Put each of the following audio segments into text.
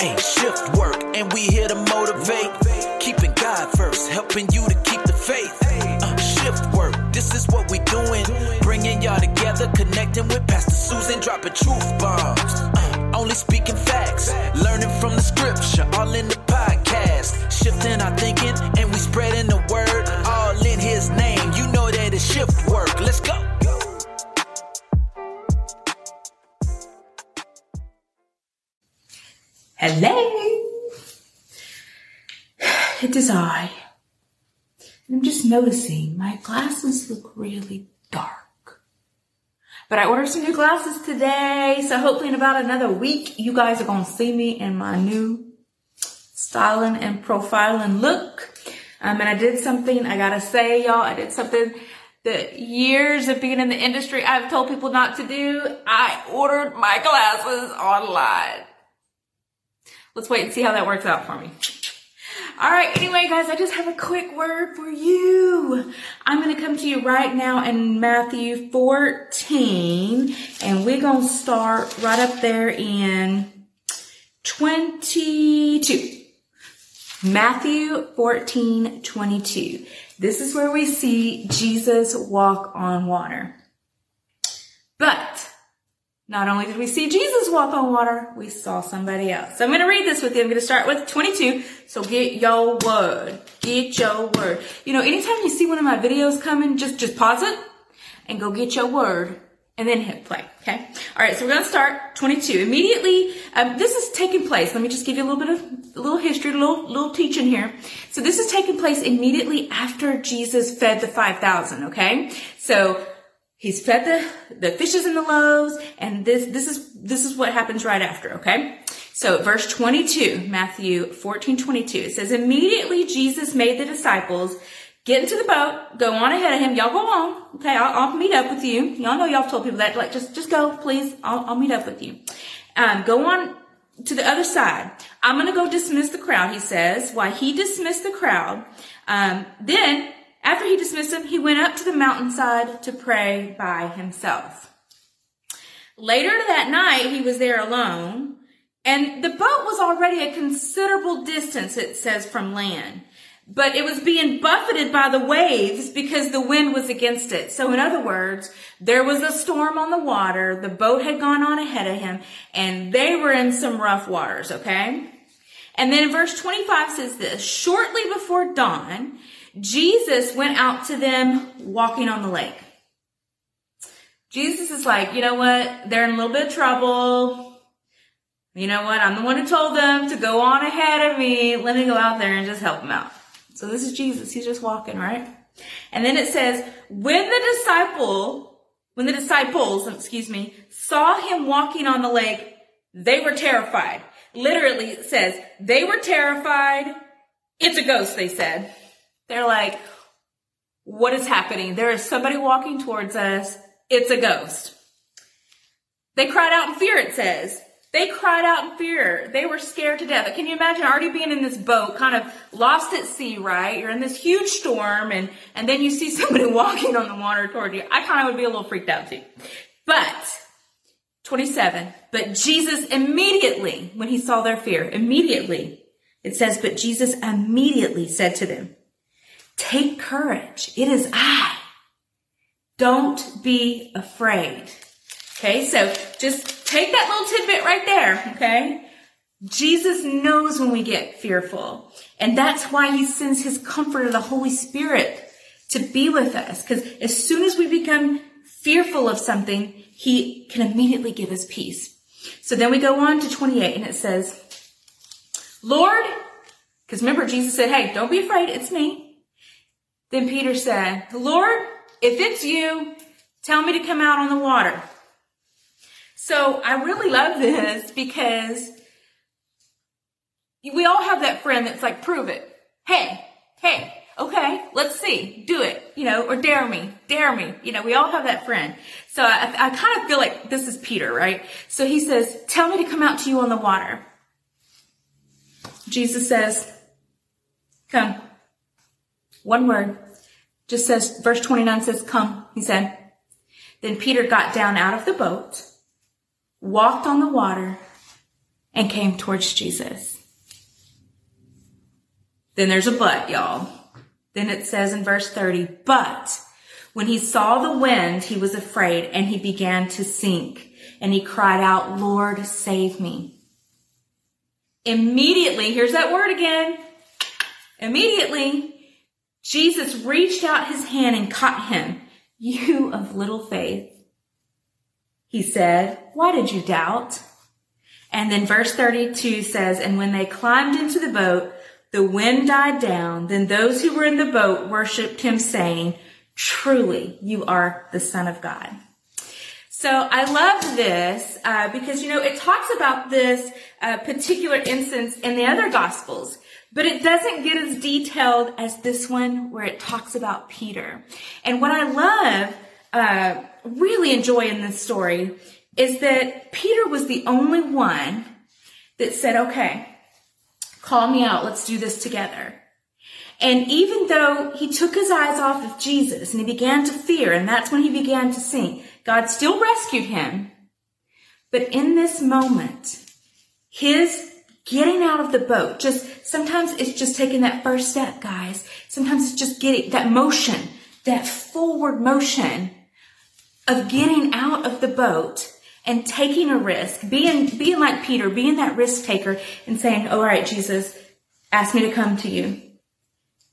Hey, shift work, and we here to motivate. Keeping God first, helping you to keep the faith. Uh, shift work, this is what we doing. Bringing y'all together, connecting with Pastor Susan, dropping truth bombs. Uh, only speaking facts, learning from the scripture, all in the podcast. It is I. And I'm just noticing my glasses look really dark. But I ordered some new glasses today, so hopefully in about another week, you guys are gonna see me in my new styling and profiling look. Um, and I did something, I gotta say, y'all, I did something that years of being in the industry I've told people not to do. I ordered my glasses online. Let's wait and see how that works out for me. All right. Anyway, guys, I just have a quick word for you. I'm going to come to you right now in Matthew 14 and we're going to start right up there in 22. Matthew 14, 22. This is where we see Jesus walk on water. But not only did we see Jesus walk on water, we saw somebody else. So I'm going to read this with you. I'm going to start with 22. So get your word. Get your word. You know, anytime you see one of my videos coming, just, just pause it and go get your word and then hit play. Okay. All right. So we're going to start 22. Immediately, um, this is taking place. Let me just give you a little bit of a little history, a little, little teaching here. So this is taking place immediately after Jesus fed the 5,000. Okay. So He's fed the, the fishes and the loaves, and this, this is, this is what happens right after, okay? So verse 22, Matthew 14, 22, it says, immediately Jesus made the disciples get into the boat, go on ahead of him. Y'all go on. Okay. I'll, I'll meet up with you. Y'all know y'all told people that, like, just, just go, please. I'll, I'll meet up with you. Um, go on to the other side. I'm to go dismiss the crowd, he says. Why he dismissed the crowd. Um, then after he dismissed them, he went up to the mountainside to pray by himself. Later that night, he was there alone, and the boat was already a considerable distance, it says, from land. But it was being buffeted by the waves because the wind was against it. So in other words, there was a storm on the water, the boat had gone on ahead of him, and they were in some rough waters, okay? And then verse 25 says this, shortly before dawn, Jesus went out to them walking on the lake. Jesus is like, you know what? They're in a little bit of trouble. You know what? I'm the one who told them to go on ahead of me. Let me go out there and just help them out. So this is Jesus. He's just walking, right? And then it says, when the disciple, when the disciples, excuse me, saw him walking on the lake, they were terrified. Literally it says, they were terrified. It's a ghost, they said. They're like, what is happening? There is somebody walking towards us. It's a ghost. They cried out in fear, it says. They cried out in fear. They were scared to death. Can you imagine already being in this boat, kind of lost at sea, right? You're in this huge storm and, and then you see somebody walking on the water toward you. I kind of would be a little freaked out too. But 27, but Jesus immediately, when he saw their fear, immediately, it says, but Jesus immediately said to them, Take courage. It is I. Don't be afraid. Okay, so just take that little tidbit right there, okay? Jesus knows when we get fearful. And that's why he sends his comforter, the Holy Spirit, to be with us. Because as soon as we become fearful of something, he can immediately give us peace. So then we go on to 28 and it says, Lord, because remember Jesus said, hey, don't be afraid. It's me. Then Peter said, Lord, if it's you, tell me to come out on the water. So I really love this because we all have that friend that's like, prove it. Hey, hey, okay, let's see, do it, you know, or dare me, dare me. You know, we all have that friend. So I, I kind of feel like this is Peter, right? So he says, tell me to come out to you on the water. Jesus says, come. One word. Just says, verse 29 says, come, he said. Then Peter got down out of the boat, walked on the water, and came towards Jesus. Then there's a but, y'all. Then it says in verse 30, but when he saw the wind, he was afraid and he began to sink and he cried out, Lord, save me. Immediately, here's that word again. Immediately, Jesus reached out his hand and caught him. You of little faith. He said, why did you doubt? And then verse 32 says, and when they climbed into the boat, the wind died down. Then those who were in the boat worshiped him saying, truly you are the son of God. So I love this uh, because you know it talks about this uh, particular instance in the other gospels, but it doesn't get as detailed as this one where it talks about Peter. And what I love, uh, really enjoy in this story, is that Peter was the only one that said, "Okay, call me out. Let's do this together." And even though he took his eyes off of Jesus and he began to fear, and that's when he began to sink, God still rescued him. But in this moment, his getting out of the boat, just sometimes it's just taking that first step, guys. Sometimes it's just getting that motion, that forward motion of getting out of the boat and taking a risk, being, being like Peter, being that risk taker and saying, all right, Jesus, ask me to come to you.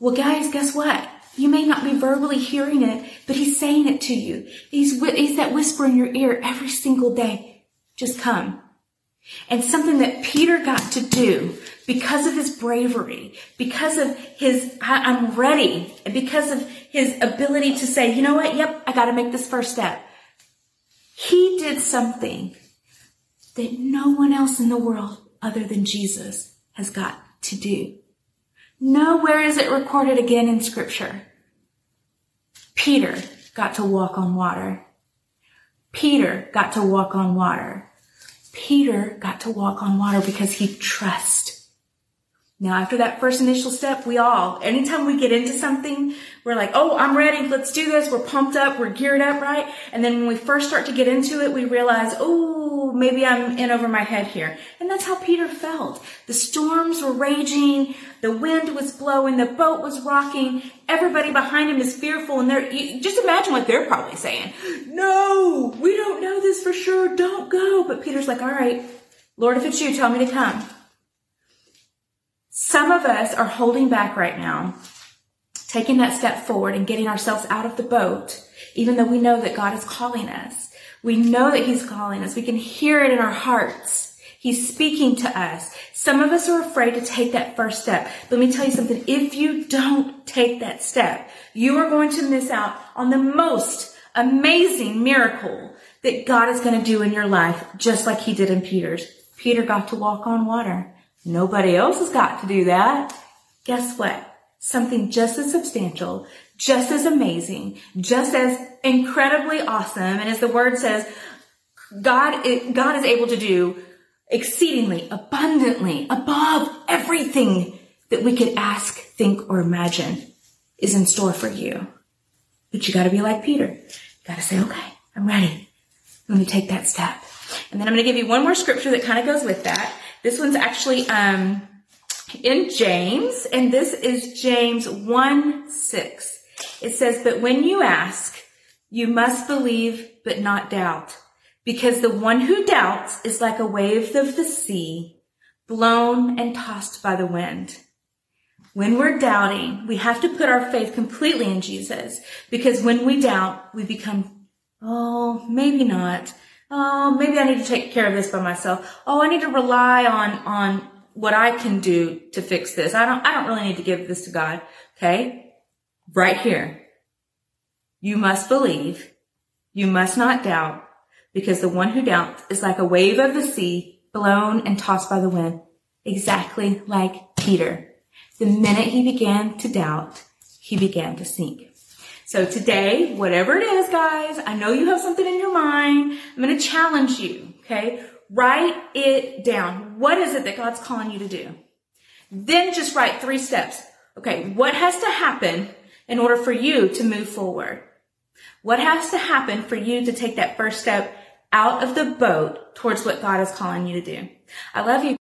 Well, guys, guess what? You may not be verbally hearing it, but he's saying it to you. He's, he's that whisper in your ear every single day. Just come. And something that Peter got to do because of his bravery, because of his, I, am ready, and because of his ability to say, you know what? Yep, I got to make this first step. He did something that no one else in the world other than Jesus has got to do. Nowhere is it recorded again in scripture. Peter got to walk on water. Peter got to walk on water. Peter got to walk on water because he trusted. Now, after that first initial step, we all, anytime we get into something, we're like, oh, I'm ready. Let's do this. We're pumped up. We're geared up, right? And then when we first start to get into it, we realize, oh, maybe I'm in over my head here. And that's how Peter felt. The storms were raging. The wind was blowing. The boat was rocking. Everybody behind him is fearful. And they're, just imagine what they're probably saying. No, we don't know this for sure. Don't go. But Peter's like, all right, Lord, if it's you, tell me to come. Some of us are holding back right now, taking that step forward and getting ourselves out of the boat, even though we know that God is calling us. We know that He's calling us. We can hear it in our hearts. He's speaking to us. Some of us are afraid to take that first step. Let me tell you something. If you don't take that step, you are going to miss out on the most amazing miracle that God is going to do in your life, just like he did in Peter's. Peter got to walk on water. Nobody else has got to do that. Guess what? Something just as substantial, just as amazing, just as incredibly awesome. And as the word says, God, God is able to do exceedingly, abundantly, above everything that we could ask, think, or imagine is in store for you. But you gotta be like Peter. You gotta say, okay, I'm ready. Let me take that step. And then I'm going to give you one more scripture that kind of goes with that. This one's actually um, in James, and this is James 1 6. It says, But when you ask, you must believe, but not doubt. Because the one who doubts is like a wave of the sea, blown and tossed by the wind. When we're doubting, we have to put our faith completely in Jesus. Because when we doubt, we become, oh, maybe not oh, maybe I need to take care of this by myself. Oh, I need to rely on, on what I can do to fix this. I don't, I don't really need to give this to God. Okay. Right here. You must believe. You must not doubt because the one who doubts is like a wave of the sea blown and tossed by the wind. Exactly like Peter. The minute he began to doubt, he began to sink. So today, whatever it is, guys, I know you have something in your mind. I'm going to challenge you. Okay. Write it down. What is it that God's calling you to do? Then just write three steps. Okay. What has to happen in order for you to move forward? What has to happen for you to take that first step out of the boat towards what God is calling you to do. I love you.